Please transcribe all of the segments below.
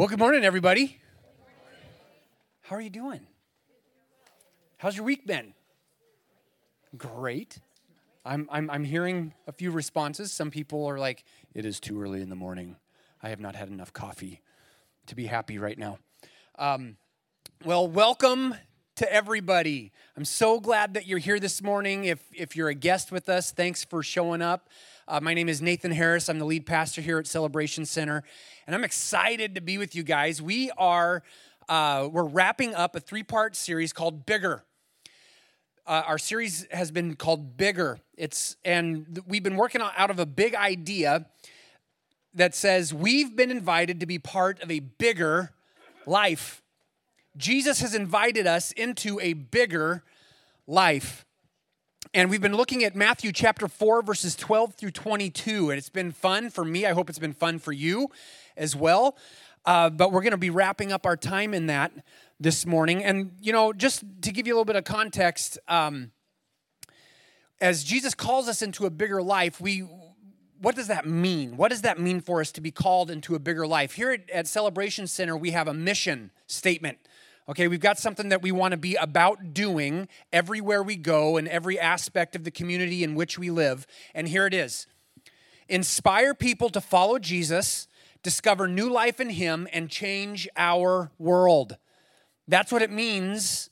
Well, good morning, everybody. How are you doing? How's your week been? Great. I'm, I'm, I'm hearing a few responses. Some people are like, it is too early in the morning. I have not had enough coffee to be happy right now. Um, well, welcome to everybody. I'm so glad that you're here this morning. If, if you're a guest with us, thanks for showing up. Uh, my name is Nathan Harris. I'm the lead pastor here at Celebration Center, and I'm excited to be with you guys. We are uh, we're wrapping up a three-part series called Bigger. Uh, our series has been called Bigger. It's and we've been working out of a big idea that says we've been invited to be part of a bigger life. Jesus has invited us into a bigger life. And we've been looking at Matthew chapter 4, verses 12 through 22. And it's been fun for me. I hope it's been fun for you as well. Uh, but we're going to be wrapping up our time in that this morning. And, you know, just to give you a little bit of context, um, as Jesus calls us into a bigger life, we what does that mean? What does that mean for us to be called into a bigger life? Here at, at Celebration Center, we have a mission statement. Okay, we've got something that we want to be about doing everywhere we go in every aspect of the community in which we live. And here it is inspire people to follow Jesus, discover new life in Him, and change our world. That's what it means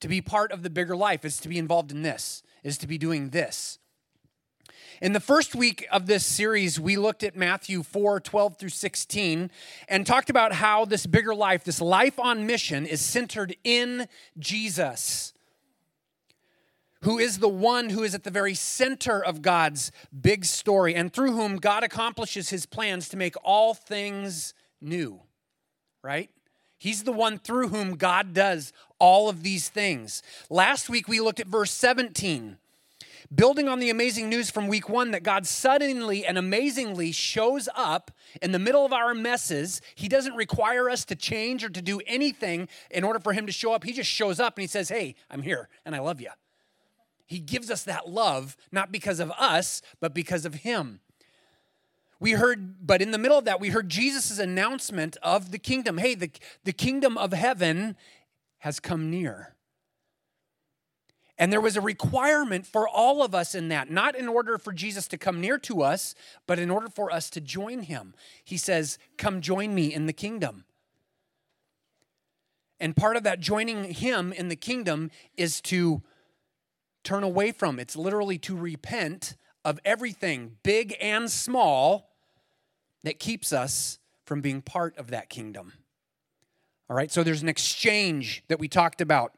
to be part of the bigger life, is to be involved in this, is to be doing this. In the first week of this series, we looked at Matthew 4 12 through 16 and talked about how this bigger life, this life on mission, is centered in Jesus, who is the one who is at the very center of God's big story and through whom God accomplishes his plans to make all things new, right? He's the one through whom God does all of these things. Last week, we looked at verse 17 building on the amazing news from week one that God suddenly and amazingly shows up in the middle of our messes. He doesn't require us to change or to do anything in order for Him to show up. He just shows up and He says, Hey, I'm here and I love you. He gives us that love, not because of us, but because of Him. We heard, but in the middle of that, we heard Jesus' announcement of the kingdom. Hey, the, the kingdom of heaven has come near. And there was a requirement for all of us in that, not in order for Jesus to come near to us, but in order for us to join him. He says, Come join me in the kingdom. And part of that joining him in the kingdom is to turn away from. It's literally to repent of everything, big and small, that keeps us from being part of that kingdom. All right, so there's an exchange that we talked about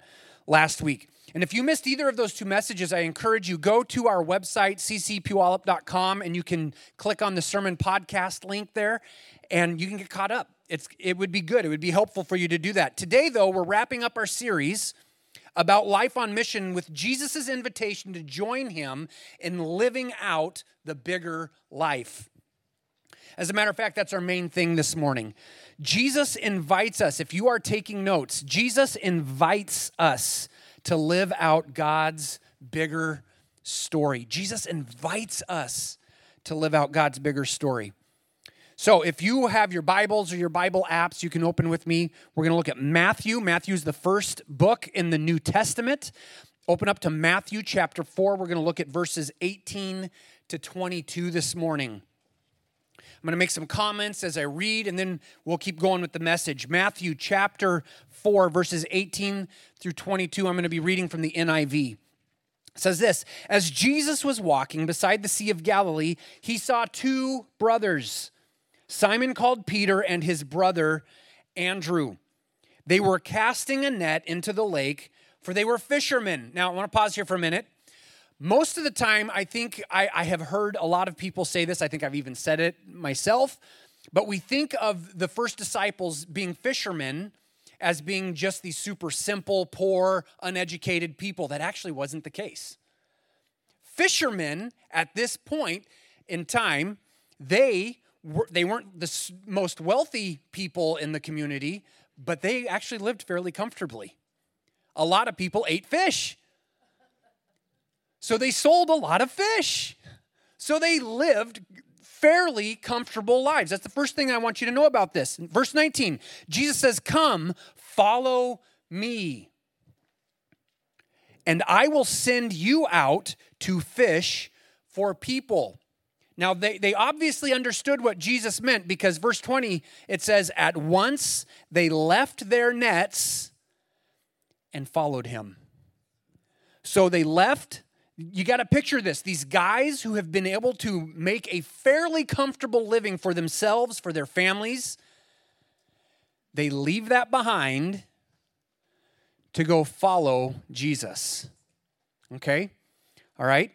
last week. And if you missed either of those two messages, I encourage you go to our website ccpuyallup.com and you can click on the sermon podcast link there and you can get caught up. It's it would be good. It would be helpful for you to do that. Today though, we're wrapping up our series about life on mission with Jesus' invitation to join him in living out the bigger life. As a matter of fact, that's our main thing this morning. Jesus invites us, if you are taking notes, Jesus invites us to live out God's bigger story. Jesus invites us to live out God's bigger story. So, if you have your Bibles or your Bible apps, you can open with me. We're going to look at Matthew. Matthew is the first book in the New Testament. Open up to Matthew chapter 4. We're going to look at verses 18 to 22 this morning. I'm going to make some comments as I read, and then we'll keep going with the message. Matthew chapter 4, verses 18 through 22. I'm going to be reading from the NIV. It says this As Jesus was walking beside the Sea of Galilee, he saw two brothers, Simon called Peter and his brother Andrew. They were casting a net into the lake, for they were fishermen. Now, I want to pause here for a minute. Most of the time, I think I, I, have heard a lot of people say this. I think I've even said it myself. But we think of the first disciples being fishermen as being just these super simple, poor, uneducated people. That actually wasn't the case. Fishermen at this point in time, they were, they weren't the most wealthy people in the community, but they actually lived fairly comfortably. A lot of people ate fish. So they sold a lot of fish. So they lived fairly comfortable lives. That's the first thing I want you to know about this. Verse 19, Jesus says, Come, follow me, and I will send you out to fish for people. Now, they, they obviously understood what Jesus meant because verse 20, it says, At once they left their nets and followed him. So they left. You got to picture this. These guys who have been able to make a fairly comfortable living for themselves, for their families, they leave that behind to go follow Jesus. Okay? All right?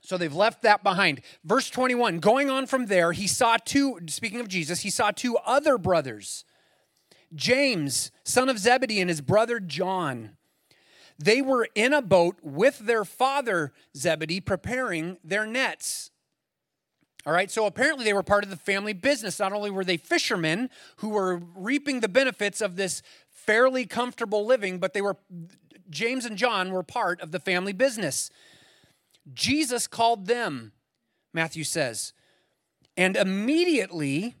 So they've left that behind. Verse 21 going on from there, he saw two, speaking of Jesus, he saw two other brothers James, son of Zebedee, and his brother John. They were in a boat with their father Zebedee preparing their nets. All right, so apparently they were part of the family business. Not only were they fishermen who were reaping the benefits of this fairly comfortable living, but they were, James and John were part of the family business. Jesus called them, Matthew says. And immediately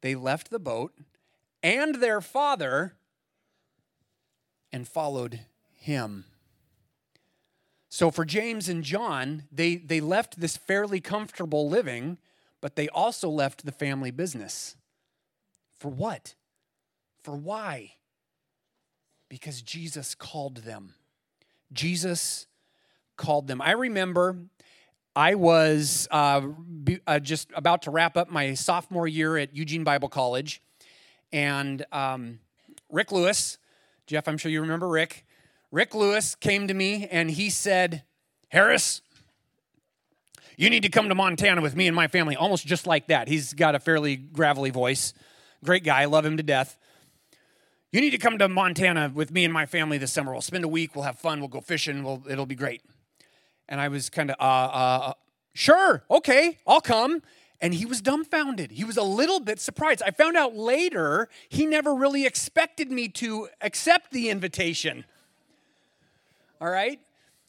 they left the boat and their father and followed him. So for James and John, they, they left this fairly comfortable living, but they also left the family business. For what? For why? Because Jesus called them. Jesus called them. I remember I was uh, uh, just about to wrap up my sophomore year at Eugene Bible College, and um, Rick Lewis, Jeff, I'm sure you remember Rick. Rick Lewis came to me and he said, Harris, you need to come to Montana with me and my family, almost just like that. He's got a fairly gravelly voice. Great guy, love him to death. You need to come to Montana with me and my family this summer. We'll spend a week, we'll have fun, we'll go fishing, we'll, it'll be great. And I was kind of, uh, uh, sure, okay, I'll come. And he was dumbfounded. He was a little bit surprised. I found out later he never really expected me to accept the invitation. All right?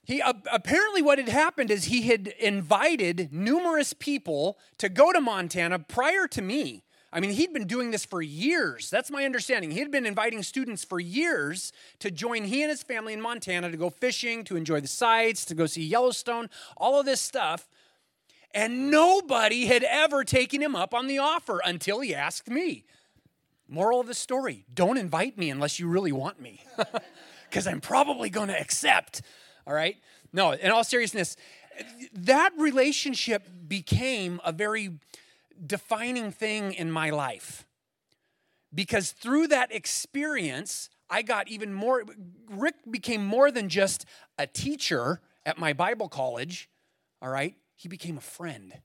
He uh, apparently what had happened is he had invited numerous people to go to Montana prior to me. I mean, he'd been doing this for years. That's my understanding. He had been inviting students for years to join he and his family in Montana to go fishing, to enjoy the sights, to go see Yellowstone, all of this stuff. And nobody had ever taken him up on the offer until he asked me. Moral of the story don't invite me unless you really want me, because I'm probably going to accept. All right? No, in all seriousness, that relationship became a very defining thing in my life. Because through that experience, I got even more. Rick became more than just a teacher at my Bible college, all right? He became a friend.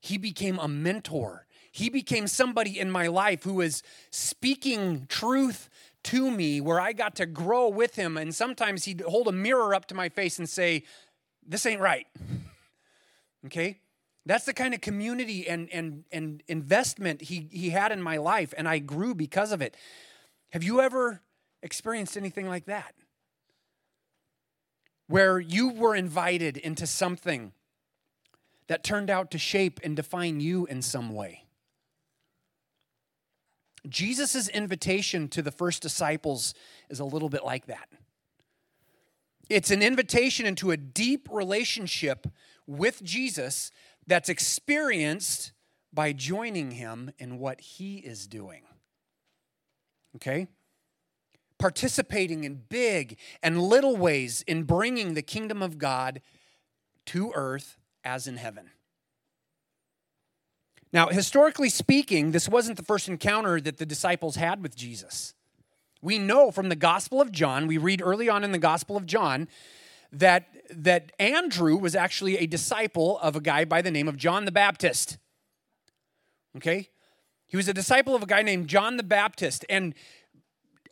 He became a mentor. He became somebody in my life who was speaking truth to me where I got to grow with him. And sometimes he'd hold a mirror up to my face and say, This ain't right. Okay? That's the kind of community and, and, and investment he, he had in my life, and I grew because of it. Have you ever experienced anything like that? Where you were invited into something that turned out to shape and define you in some way. Jesus' invitation to the first disciples is a little bit like that. It's an invitation into a deep relationship with Jesus that's experienced by joining him in what he is doing. Okay? Participating in big and little ways in bringing the kingdom of God to earth as in heaven. Now, historically speaking, this wasn't the first encounter that the disciples had with Jesus. We know from the Gospel of John, we read early on in the Gospel of John, that, that Andrew was actually a disciple of a guy by the name of John the Baptist. Okay? He was a disciple of a guy named John the Baptist. And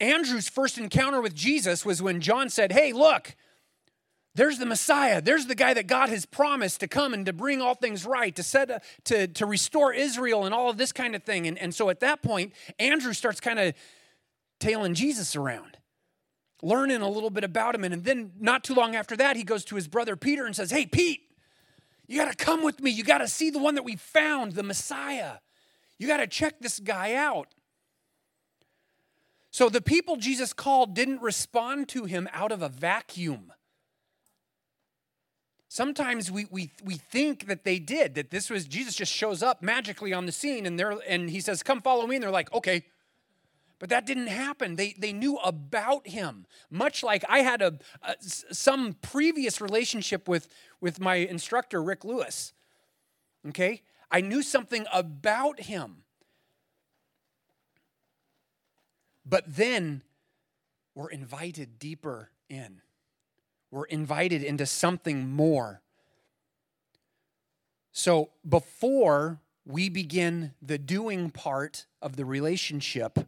Andrew's first encounter with Jesus was when John said, Hey, look, there's the Messiah. There's the guy that God has promised to come and to bring all things right, to set to, to restore Israel and all of this kind of thing. And, and so at that point, Andrew starts kind of tailing Jesus around learning a little bit about him. And then, not too long after that, he goes to his brother Peter and says, Hey, Pete, You got to come with me. You got to see the one that we found, the Messiah. You got to check this guy out. So the people Jesus called didn't respond to him out of a vacuum. Sometimes we, we, we think that they did, that this was Jesus just shows up magically on the scene and, they're, and he says, Come follow me. And they're like, Okay. But that didn't happen. They, they knew about him, much like I had a, a some previous relationship with, with my instructor, Rick Lewis. Okay? I knew something about him. But then we're invited deeper in. We're invited into something more. So before we begin the doing part of the relationship,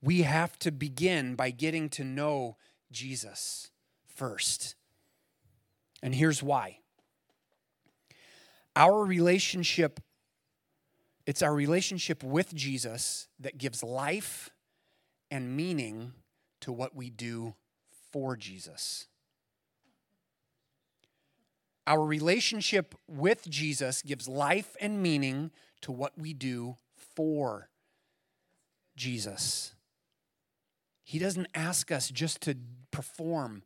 we have to begin by getting to know Jesus first. And here's why. Our relationship it's our relationship with Jesus that gives life and meaning to what we do for Jesus. Our relationship with Jesus gives life and meaning to what we do for Jesus. He doesn't ask us just to perform,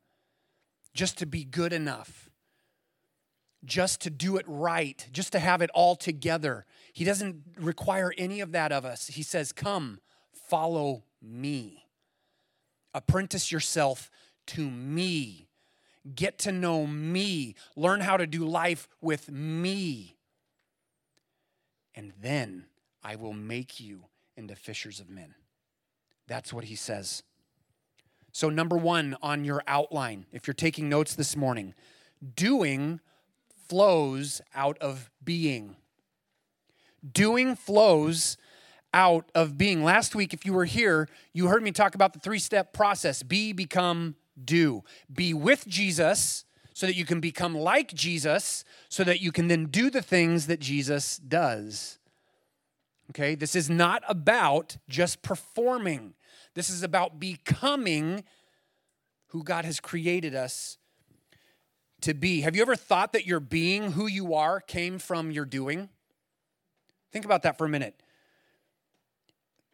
just to be good enough, just to do it right, just to have it all together. He doesn't require any of that of us. He says, Come, follow me. Apprentice yourself to me. Get to know me. Learn how to do life with me. And then I will make you into fishers of men. That's what he says. So, number one on your outline, if you're taking notes this morning, doing flows out of being. Doing flows out of being. Last week, if you were here, you heard me talk about the three step process be, become, do. Be with Jesus so that you can become like Jesus, so that you can then do the things that Jesus does. Okay, this is not about just performing, this is about becoming who God has created us to be. Have you ever thought that your being, who you are, came from your doing? Think about that for a minute.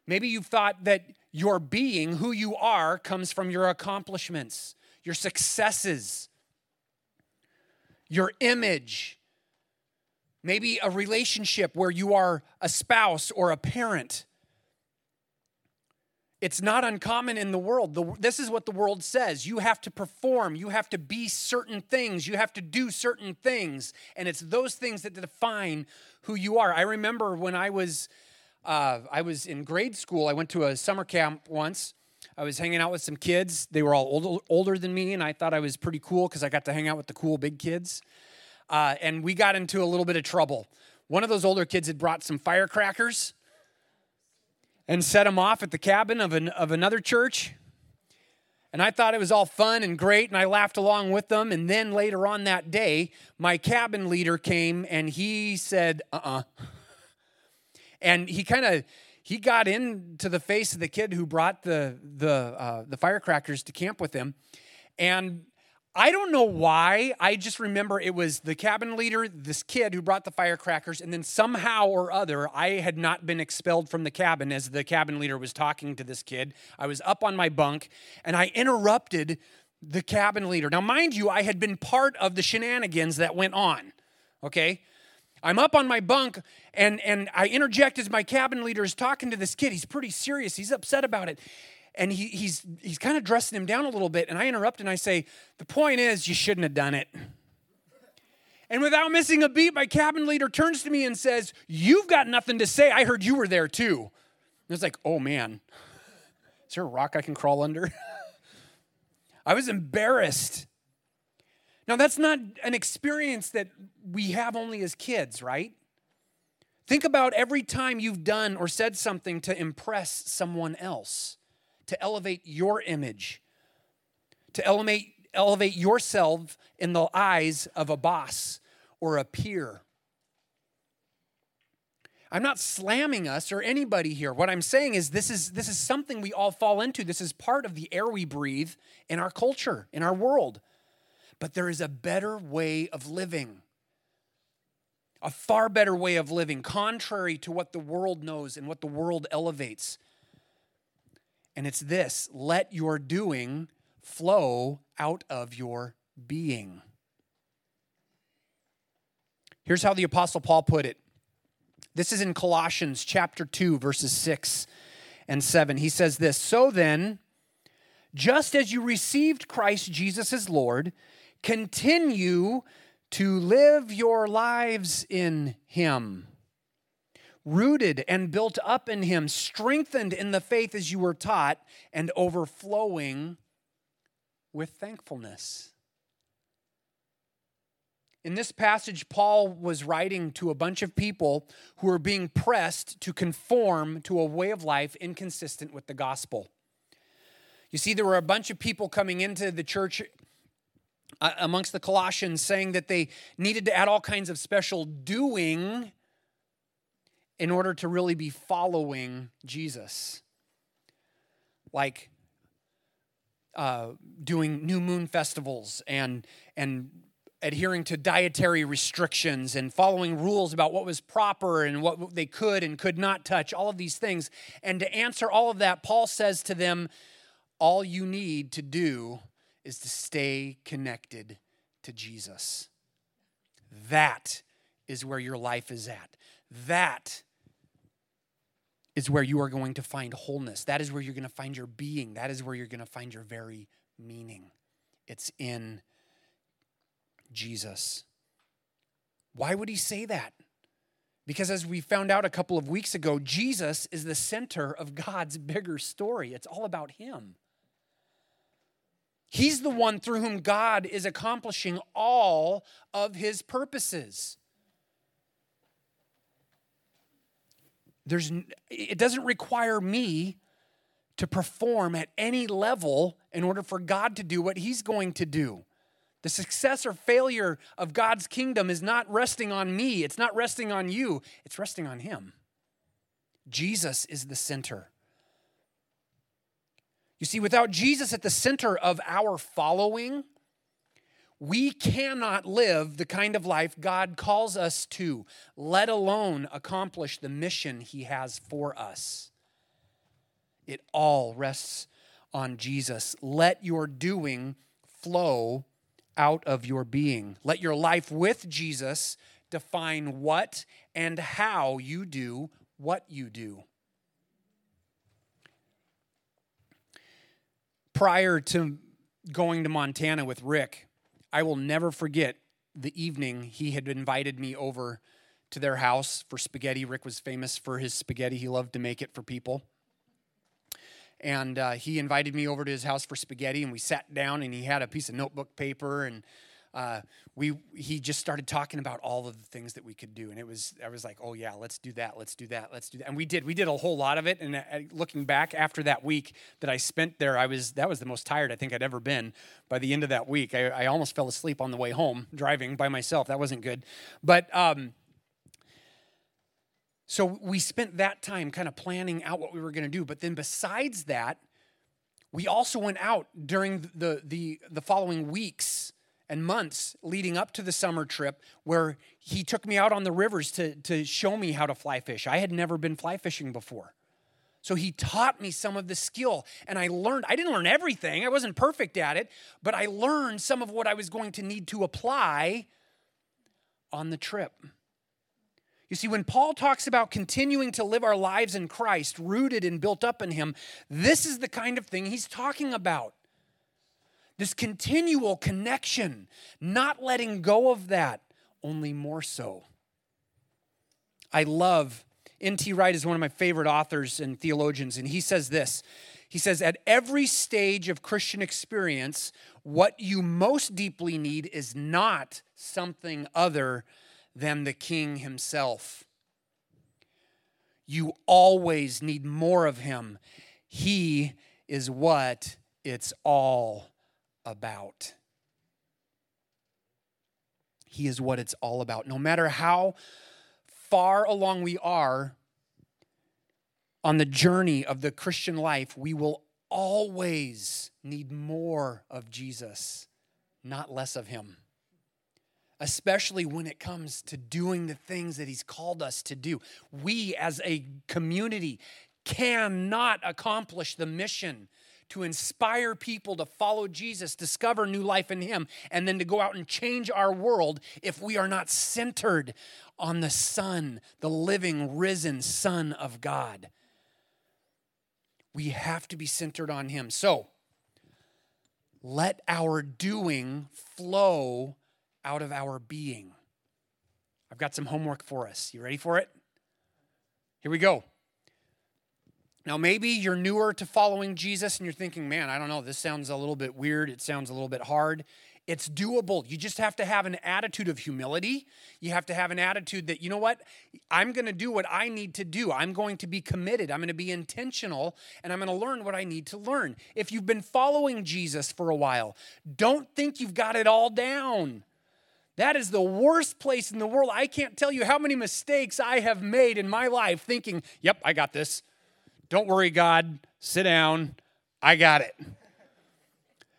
Maybe you've thought that your being, who you are, comes from your accomplishments, your successes, your image. Maybe a relationship where you are a spouse or a parent. It's not uncommon in the world. The, this is what the world says. You have to perform, you have to be certain things, you have to do certain things. And it's those things that define who you are. I remember when I was uh, I was in grade school. I went to a summer camp once. I was hanging out with some kids. They were all old, older than me, and I thought I was pretty cool because I got to hang out with the cool big kids. Uh, and we got into a little bit of trouble. One of those older kids had brought some firecrackers and set them off at the cabin of, an, of another church. And I thought it was all fun and great, and I laughed along with them. And then later on that day, my cabin leader came and he said, uh uh-uh. uh and he kind of he got into the face of the kid who brought the the uh, the firecrackers to camp with him, and I don't know why. I just remember it was the cabin leader, this kid who brought the firecrackers, and then somehow or other, I had not been expelled from the cabin as the cabin leader was talking to this kid. I was up on my bunk, and I interrupted the cabin leader. Now, mind you, I had been part of the shenanigans that went on. Okay, I'm up on my bunk and, and I interject as my cabin leader is talking to this kid. He's pretty serious, he's upset about it. And he, he's, he's kind of dressing him down a little bit. And I interrupt and I say, The point is, you shouldn't have done it. And without missing a beat, my cabin leader turns to me and says, You've got nothing to say. I heard you were there too. And it's like, Oh man, is there a rock I can crawl under? I was embarrassed. Now, that's not an experience that we have only as kids, right? Think about every time you've done or said something to impress someone else, to elevate your image, to elevate, elevate yourself in the eyes of a boss or a peer. I'm not slamming us or anybody here. What I'm saying is this is this is something we all fall into. This is part of the air we breathe in our culture, in our world. But there is a better way of living. a far better way of living, contrary to what the world knows and what the world elevates. And it's this let your doing flow out of your being. Here's how the Apostle Paul put it. This is in Colossians chapter 2, verses 6 and 7. He says this So then, just as you received Christ Jesus as Lord, continue to live your lives in Him, rooted and built up in Him, strengthened in the faith as you were taught, and overflowing with thankfulness. In this passage, Paul was writing to a bunch of people who were being pressed to conform to a way of life inconsistent with the gospel. You see, there were a bunch of people coming into the church uh, amongst the Colossians saying that they needed to add all kinds of special doing in order to really be following Jesus. Like uh, doing new moon festivals and, and adhering to dietary restrictions and following rules about what was proper and what they could and could not touch, all of these things. And to answer all of that, Paul says to them, All you need to do is to stay connected to Jesus. That is where your life is at. That is where you are going to find wholeness. That is where you're going to find your being. That is where you're going to find your very meaning. It's in Jesus. Why would he say that? Because as we found out a couple of weeks ago, Jesus is the center of God's bigger story. It's all about him. He's the one through whom God is accomplishing all of his purposes. There's, it doesn't require me to perform at any level in order for God to do what he's going to do. The success or failure of God's kingdom is not resting on me, it's not resting on you, it's resting on Him. Jesus is the center. You see, without Jesus at the center of our following, we cannot live the kind of life God calls us to, let alone accomplish the mission He has for us. It all rests on Jesus. Let your doing flow out of your being. Let your life with Jesus define what and how you do what you do. Prior to going to Montana with Rick, I will never forget the evening he had invited me over to their house for spaghetti. Rick was famous for his spaghetti, he loved to make it for people and uh, he invited me over to his house for spaghetti and we sat down and he had a piece of notebook paper and uh, we he just started talking about all of the things that we could do and it was i was like oh yeah let's do that let's do that let's do that. And we did we did a whole lot of it and uh, looking back after that week that i spent there i was that was the most tired i think i'd ever been. By the end of that week i, I almost fell asleep on the way home driving by myself. That wasn't good. But um, so we spent that time kind of planning out what we were going to do. But then besides that, we also went out during the, the, the following weeks and months leading up to the summer trip where he took me out on the rivers to, to show me how to fly fish. I had never been fly fishing before. So he taught me some of the skill and I learned, I didn't learn everything, I wasn't perfect at it, but I learned some of what I was going to need to apply on the trip. You see, when Paul talks about continuing to live our lives in Christ, rooted and built up in Him, this is the kind of thing he's talking about. This continual connection, not letting go of that, only more so. I love, N.T. Wright is one of my favorite authors and theologians, and he says this. He says, At every stage of Christian experience, what you most deeply need is not something other than the king himself. You always need more of him. He is what it's all about. He is what it's all about. No matter how far along we are on the journey of the Christian life, we will always need more of Jesus, not less of him. especially when it comes to doing the things that He's called us to do. We as a community cannot accomplish the mission to inspire people to follow Jesus, discover new life in Him, and then to go out and change our world if we are not centered on the Son, the living, risen Son of God. We have to be centered on Him. So, let our doing flow out of our being. I've got some homework for us. You ready for it? Here we go. Now, maybe you're newer to following Jesus and you're thinking, man, I don't know, this sounds a little bit weird. It sounds a little bit hard. It's doable. You just have to have an attitude of humility. You have to have an attitude that, you know what? I'm going to do what I need to do. I'm going to be committed. I'm going to be intentional and I'm going to learn what I need to learn. If you've been following Jesus for a while, don't think you've got it all down. That is the worst place in the world. I can't tell you how many mistakes I have made in my life thinking, yep, I got this. Don't worry, God, sit down. I got it.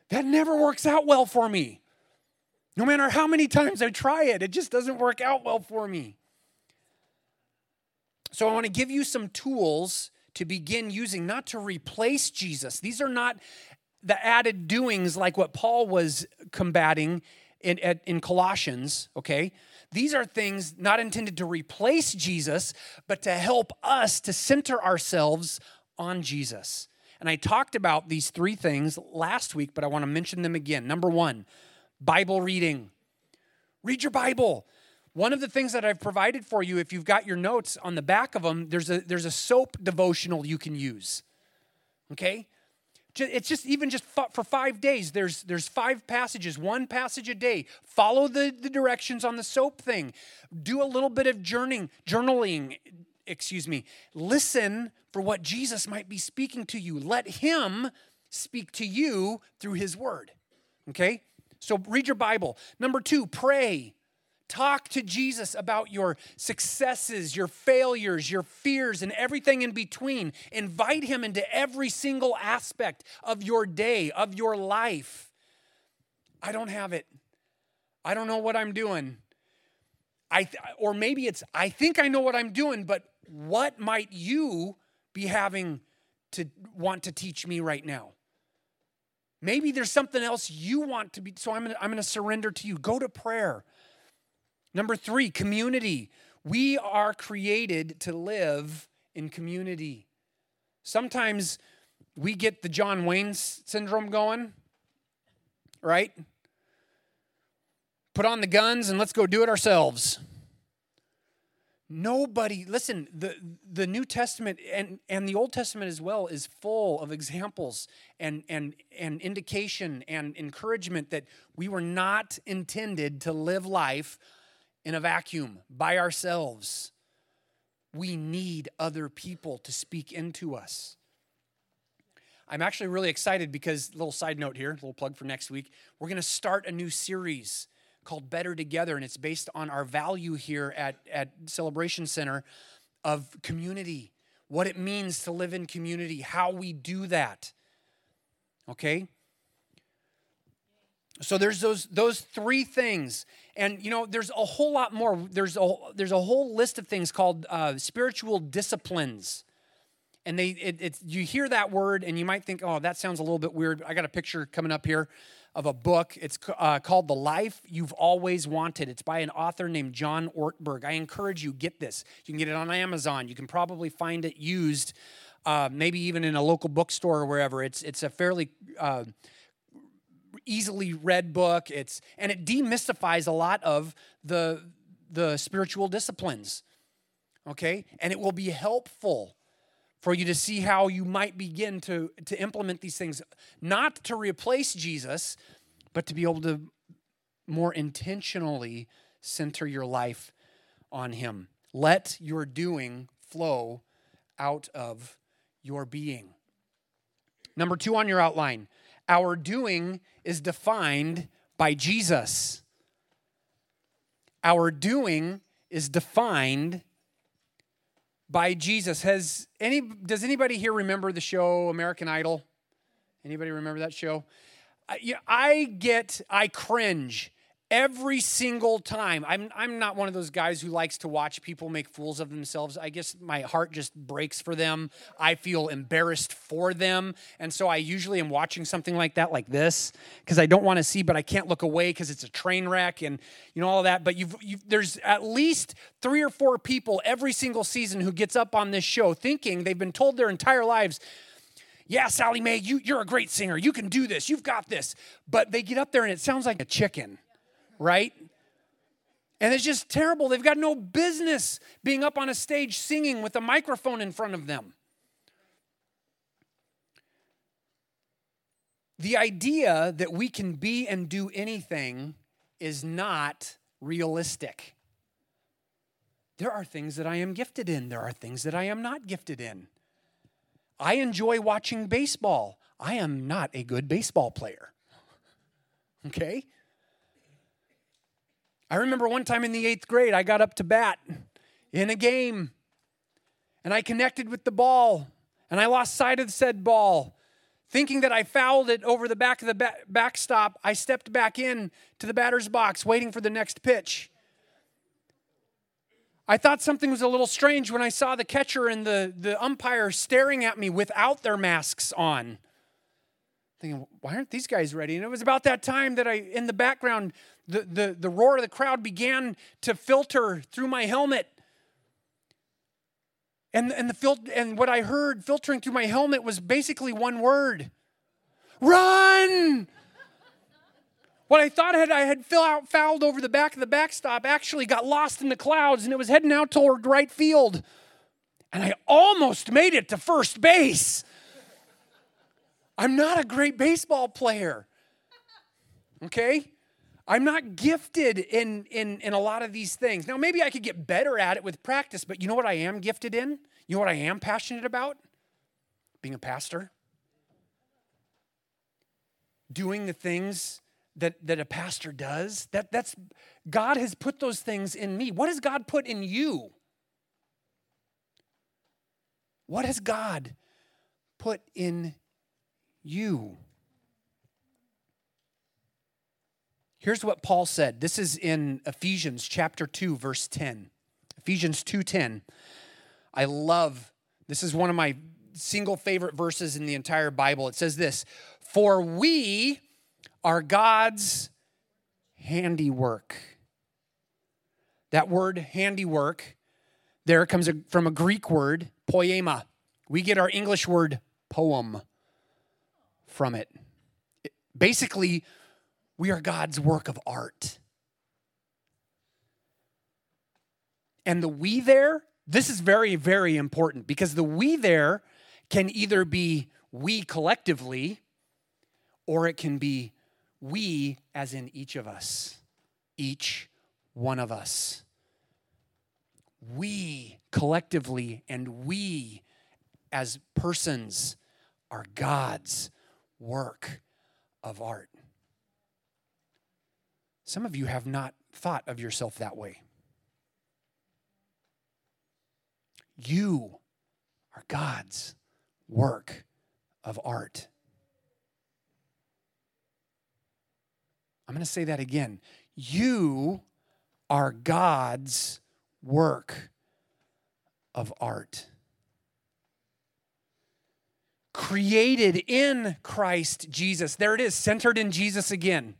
That never works out well for me. No matter how many times I try it, it just doesn't work out well for me. So I want to give you some tools to begin using, not to replace Jesus. These are not the added doings like what Paul was combating in, in Colossians, okay? These are things not intended to replace Jesus, but to help us to center ourselves on Jesus. And I talked about these three things last week, but I want to mention them again. Number one, Bible reading. Read your Bible. One of the things that I've provided for you, if you've got your notes on the back of them, there's a, there's a soap devotional you can use. Okay? It's just even just for five days there's there's five passages one passage a day. Follow the, the directions on the soap thing. Do a little bit of journaling journaling excuse me. Listen for what jesus might be speaking to you. Let him speak to you through his word okay? So read your bible. Number two pray Talk to Jesus about your successes, your failures, your fears, and everything in between. Invite him into every single aspect of your day, of your life. I don't have it. I don't know what I'm doing. I th- or maybe it's I think I know what I'm doing, but what might you be having to want to teach me right now? Maybe there's something else you want to be so I'm to I'm going to surrender to you. Go to prayer. Number three, community. We are created to live in community. Sometimes we get the John Wayne syndrome going, right? Put on the guns and let's go do it ourselves. Nobody, listen, the, the New Testament and, and the Old Testament as well is full of examples and, and, and indication and encouragement that we were not intended to live life in a vacuum by ourselves. We need other people to speak into us. I'm actually really excited because, little side note here, little plug for next week. We're going to start a new series called Better Together, and it's based on our value here at, at Celebration Center of community, what it means to live in community, how we do that. Okay? So there's those those three things, and you know there's a whole lot more. There's a there's a whole list of things called uh, spiritual disciplines, and they it, it's you hear that word and you might think, oh, that sounds a little bit weird. I got a picture coming up here of a book. It's uh, called The Life You've Always Wanted. It's by an author named John Ortberg. I encourage you get this. You can get it on Amazon. You can probably find it used, uh, maybe even in a local bookstore or wherever. It's it's a fairly uh, easily read book. It's and it demystifies a lot of the the spiritual disciplines. Okay? And it will be helpful for you to see how you might begin to, to implement these things, not to replace Jesus, but to be able to more intentionally center your life on Him. Let your doing flow out of your being. Number two on your outline our doing is defined by Jesus. Our doing is defined by Jesus. Has any does anybody here remember the show American Idol? Anybody remember that show? I, you know, I get I cringe every single time I'm, I'm not one of those guys who likes to watch people make fools of themselves i guess my heart just breaks for them i feel embarrassed for them and so i usually am watching something like that like this because i don't want to see but i can't look away because it's a train wreck and you know all that but you've, you've there's at least three or four people every single season who gets up on this show thinking they've been told their entire lives yeah, Sally Mae, you, you're a great singer. You can do this. You've got this. But they get up there and it sounds like a chicken right? And it's just terrible. They've got no business being up on a stage singing with a microphone in front of them. The idea that we can be and do anything is not realistic. There are things that I am gifted in, there are things that I am not gifted in. I enjoy watching baseball. I am not a good baseball player. Okay? I remember one time in the eighth grade, I got up to bat in a game and I connected with the ball and I lost sight of the said ball. Thinking that I fouled it over the back of the backstop, I stepped back in to the batter's box waiting for the next pitch. I thought something was a little strange when I saw the catcher and the, the umpire staring at me without their masks on. Thinking, why aren't these guys ready? And it was about that time that I, in the background, the, the, the roar of the crowd began to filter through my helmet. And, and, the fil- and what I heard filtering through my helmet was basically one word run! What I thought had, I had out, fouled over the back of the backstop actually got lost in the clouds and it was heading out toward right field. And I almost made it to first base. I'm not a great baseball player. Okay? I'm not gifted in, in, in a lot of these things. Now, maybe I could get better at it with practice, but you know what I am gifted in? You know what I am passionate about? Being a pastor. Doing the things that, that a pastor does. That, that's God has put those things in me. What has God put in you? What has God put in you? Here's what Paul said. This is in Ephesians chapter 2 verse 10. Ephesians 2:10. I love this is one of my single favorite verses in the entire Bible. It says this, "For we are God's handiwork." That word handiwork there comes from a Greek word, poema. We get our English word poem from it. Basically, we are God's work of art. And the we there, this is very, very important because the we there can either be we collectively or it can be we as in each of us, each one of us. We collectively and we as persons are God's work of art. Some of you have not thought of yourself that way. You are God's work of art. I'm going to say that again. You are God's work of art. Created in Christ Jesus. There it is, centered in Jesus again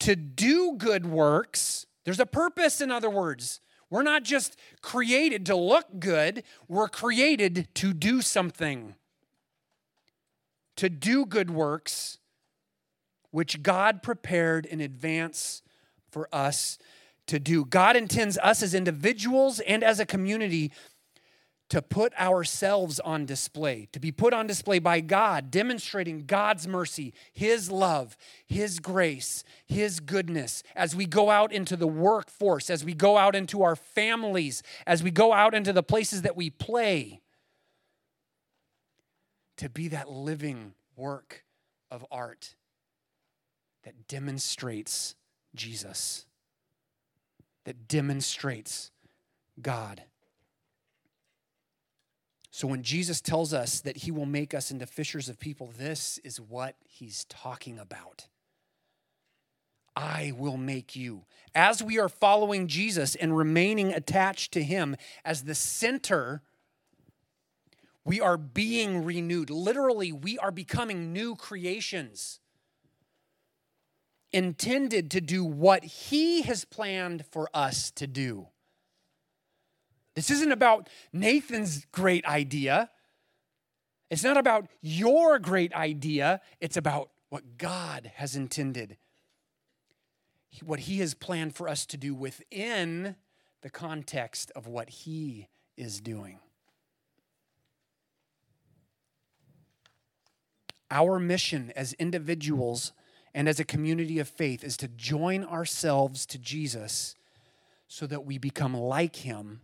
to do good works. There's a purpose, in other words. We're not just created to look good, we're created to do something. To do good works, which God prepared in advance for us to do. God intends us as individuals and as a community to put ourselves on display, to be put on display by God, demonstrating God's mercy, His love, His grace, His goodness as we go out into the workforce, as we go out into our families, as we go out into the places that we play, to be that living work of art that demonstrates Jesus, that demonstrates God. So when Jesus tells us that he will make us into fishers of people, this is what he's talking about. I will make you. As we are following Jesus and remaining attached to him as the center, we are being renewed. Literally, we are becoming new creations intended to do what he has planned for us to do. This isn't about Nathan's great idea. It's not about your great idea. It's about what God has intended, what He has planned for us to do within the context of what He is doing. Our mission as individuals and as a community of faith is to join ourselves to Jesus so that we become like Him,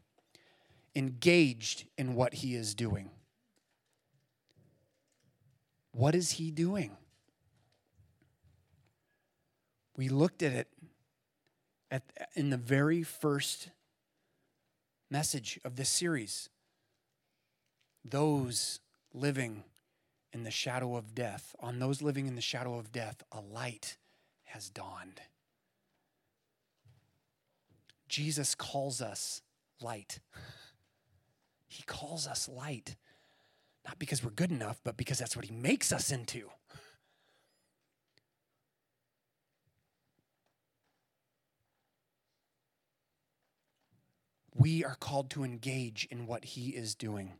engaged in what He is doing. What is He doing? We looked at it at, in the very first message of this series. Those living in the shadow of death, on those living in the shadow of death, a light has dawned. Jesus calls us light. He calls us light, not because we're good enough, but because that's what He makes us into. we are called to engage in what he is doing,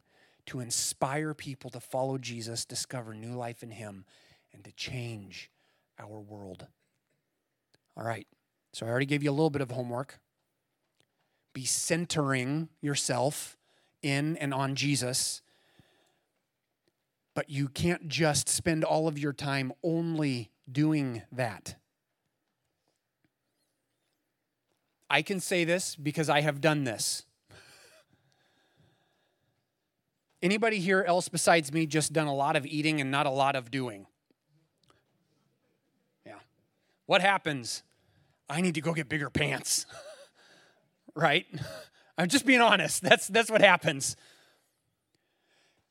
to inspire people to follow Jesus, discover new life in him, and to change our world. All right, so I already gave you a little bit of homework. Be centering yourself in and on Jesus. But you can't just spend all of your time only doing that. I can say this because I have done this. Anybody here else besides me just done a lot of eating and not a lot of doing? Yeah. What happens? I need to go get bigger pants. right? I'm just being honest. That's that's what happens.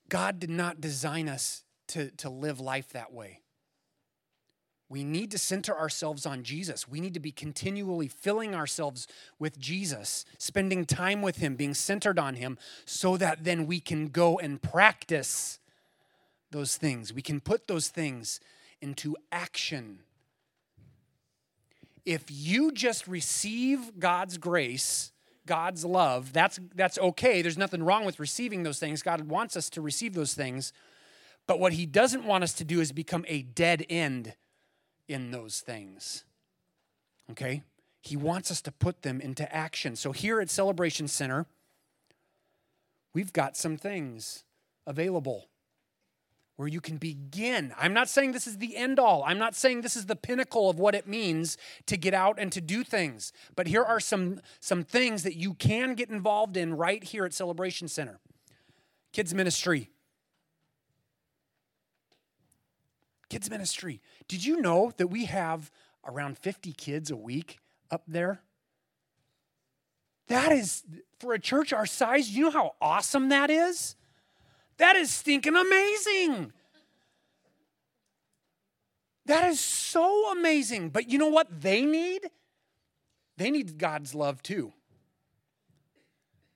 God did not design us to, to live life that way we need to center ourselves on Jesus. We need to be continually filling ourselves with Jesus, spending time with Him, being centered on Him, so that then we can go and practice those things. We can put those things into action. If you just receive God's grace, God's love, that's, that's okay. There's nothing wrong with receiving those things. God wants us to receive those things. But what He doesn't want us to do is become a dead end in those things. Okay? He wants us to put them into action. So here at Celebration Center, we've got some things available where you can begin. I'm not saying this is the end all. I'm not saying this is the pinnacle of what it means to get out and to do things. But here are some some things that you can get involved in right here at Celebration Center. Kids ministry, kids ministry. Did you know that we have around 50 kids a week up there? That is, for a church our size, you know how awesome that is? That is stinking amazing. That is so amazing. But you know what they need? They need God's love too.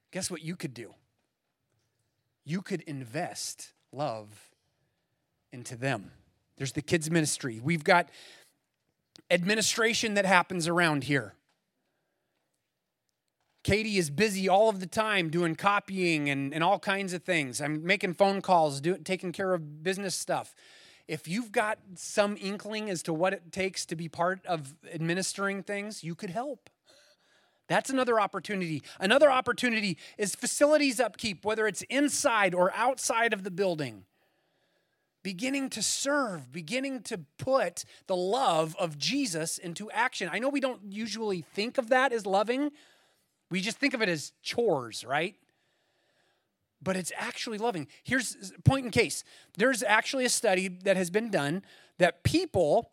Guess what you could do? You could invest love into them. There's the kids' ministry. We've got administration that happens around here. Katie is busy all of the time doing copying and, and all kinds of things. I'm making phone calls, do, taking care of business stuff. If you've got some inkling as to what it takes to be part of administering things, you could help. That's another opportunity. Another opportunity is facilities upkeep, whether it's inside or outside of the building beginning to serve, beginning to put the love of Jesus into action. I know we don't usually think of that as loving, we just think of it as chores, right? But it's actually loving. Here's point in case there's actually a study that has been done that people,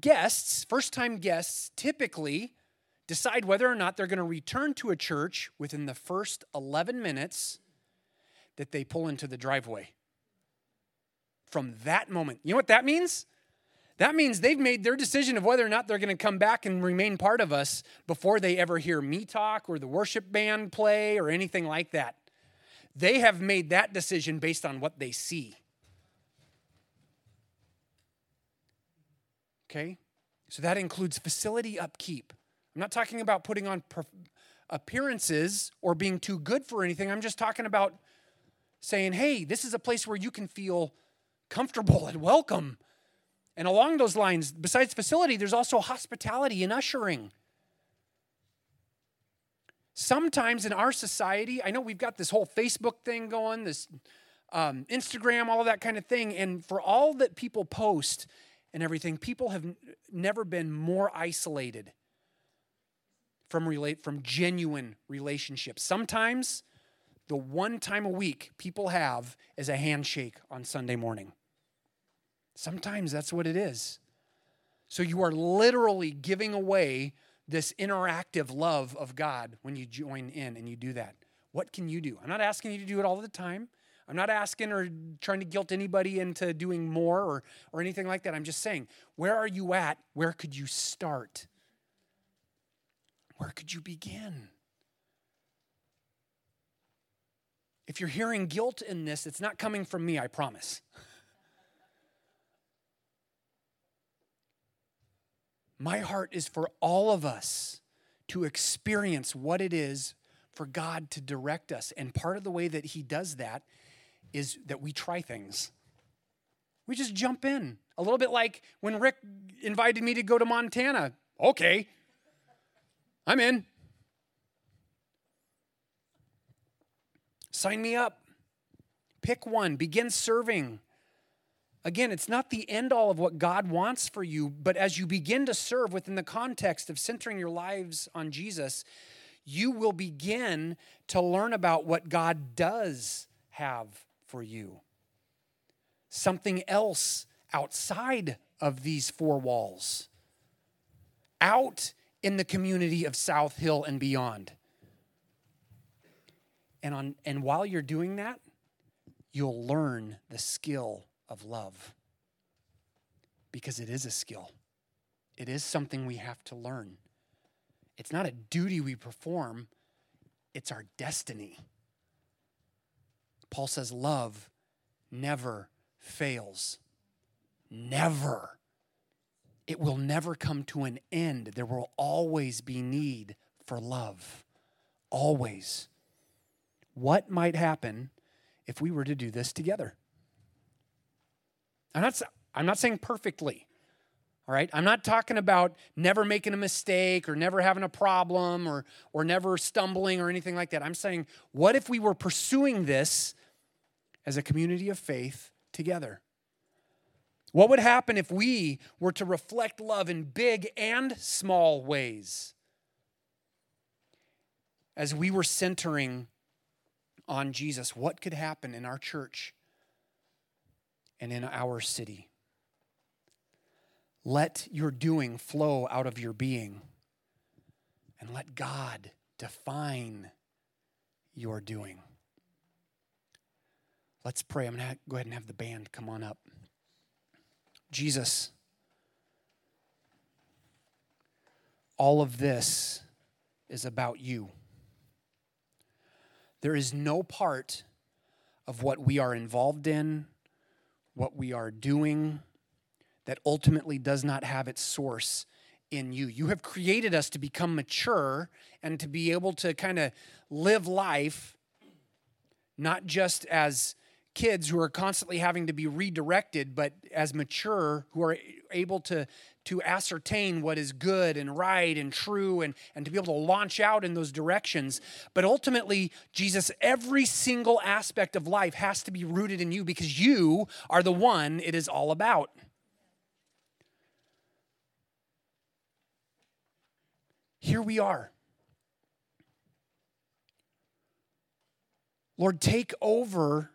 guests, first time guests, typically decide whether or not they're going to return to a church within the first 11 minutes that they pull into the driveway from that moment. You know what that means? That means they've made their decision of whether or not they're going to come back and remain part of us before they ever hear me talk or the worship band play or anything like that. They have made that decision based on what they see. Okay? So that includes facility upkeep. I'm not talking about putting on appearances or being too good for anything. I'm just talking about saying, hey, this is a place where you can feel comfortable and welcome and along those lines, besides facility, there's also hospitality and ushering. Sometimes in our society, I know we've got this whole Facebook thing going, this um, Instagram, all of that kind of thing. And for all that people post and everything, people have n- never been more isolated from relate from genuine relationships. Sometimes the one time a week people have is a handshake on Sunday morning. Sometimes that's what it is. So you are literally giving away this interactive love of God when you join in and you do that. What can you do? I'm not asking you to do it all the time. I'm not asking or trying to guilt anybody into doing more or, or anything like that. I'm just saying, where are you at? Where could you start? Where could you begin? If you're hearing guilt in this, it's not coming from me, I promise. My heart is for all of us to experience what it is for God to direct us. And part of the way that He does that is that we try things. We just jump in. A little bit like when Rick invited me to go to Montana. Okay, I'm in. Sign me up. Pick one, begin serving. Again, it's not the end all of what God wants for you, but as you begin to serve within the context of centering your lives on Jesus, you will begin to learn about what God does have for you. Something else outside of these four walls, out in the community of South Hill and beyond. And, on, and while you're doing that, you'll learn the skill of love. Because it is a skill, it is something we have to learn. It's not a duty we perform, it's our destiny. Paul says, Love never fails. Never. It will never come to an end. There will always be need for love. Always. What might happen if we were to do this together? I'm not, I'm not saying perfectly. All right? I'm not talking about never making a mistake or never having a problem or, or never stumbling or anything like that. I'm saying, what if we were pursuing this as a community of faith together? What would happen if we were to reflect love in big and small ways? As we were centering on Jesus, what could happen in our church and in our city. Let your doing flow out of your being, and let God define your doing. Let's pray. I'm going to go ahead and have the band come on up. Jesus, all of this is about you. There is no part of what we are involved in what we are doing that ultimately does not have its source in you. You have created us to become mature and to be able to kind of live life not just as kids who are constantly having to be redirected, but as mature who are able to to ascertain what is good and right and true and, and to be able to launch out in those directions. But ultimately, Jesus, every single aspect of life has to be rooted in you because you are the one it is all about. Here we are. Lord, take over.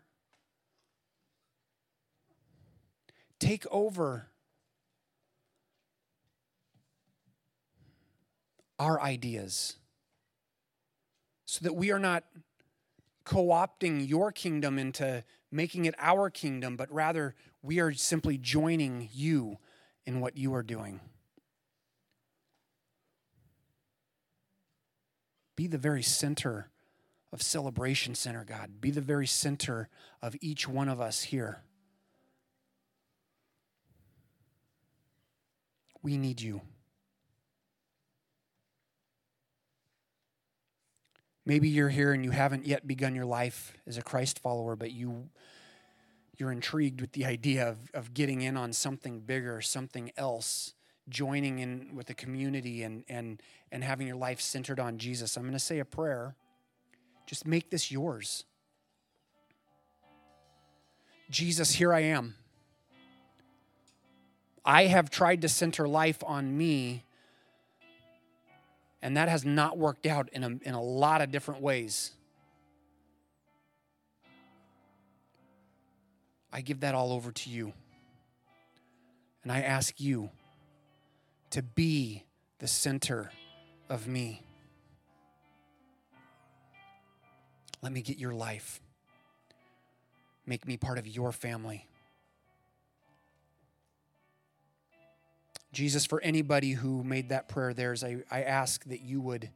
Take over our ideas so that we are not co opting your kingdom into making it our kingdom, but rather we are simply joining you in what you are doing. Be the very center of Celebration Center, God. Be the very center of each one of us here. We need you. Maybe you're here and you haven't yet begun your life as a Christ follower, but you you're intrigued with the idea of, of getting in on something bigger, something else, joining in with the community and and and having your life centered on Jesus. I'm going to say a prayer. Just make this yours. Jesus, here I am. I have tried to center life on me and that has not worked out in a, in a lot of different ways. I give that all over to you. And I ask you to be the center of me. Let me get your life. Make me part of your family. Jesus, for anybody who made that prayer theirs, I, I ask that you would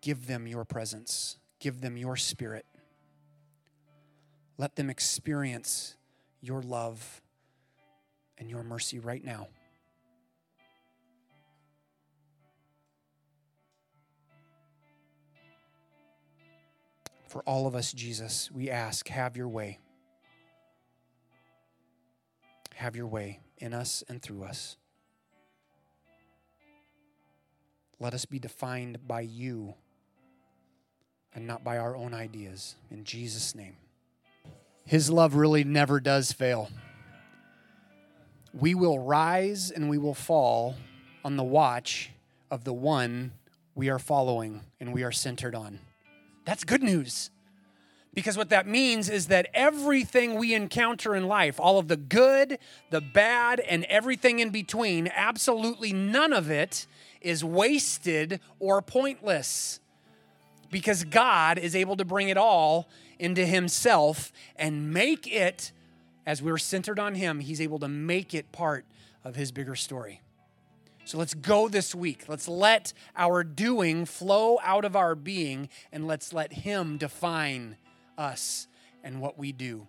give them your presence, give them your spirit. Let them experience your love and your mercy right now. For all of us, Jesus, we ask, have your way. Have your way in us and through us. Let us be defined by you and not by our own ideas. In Jesus' name. His love really never does fail. We will rise and we will fall on the watch of the one we are following and we are centered on. That's good news. Because what that means is that everything we encounter in life, all of the good, the bad, and everything in between, absolutely none of it is wasted or pointless. Because God is able to bring it all into Himself and make it, as we're centered on Him, He's able to make it part of His bigger story. So let's go this week. Let's let our doing flow out of our being and let's let Him define us and what we do.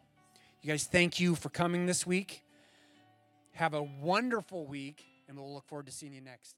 You guys, thank you for coming this week. Have a wonderful week, and we'll look forward to seeing you next.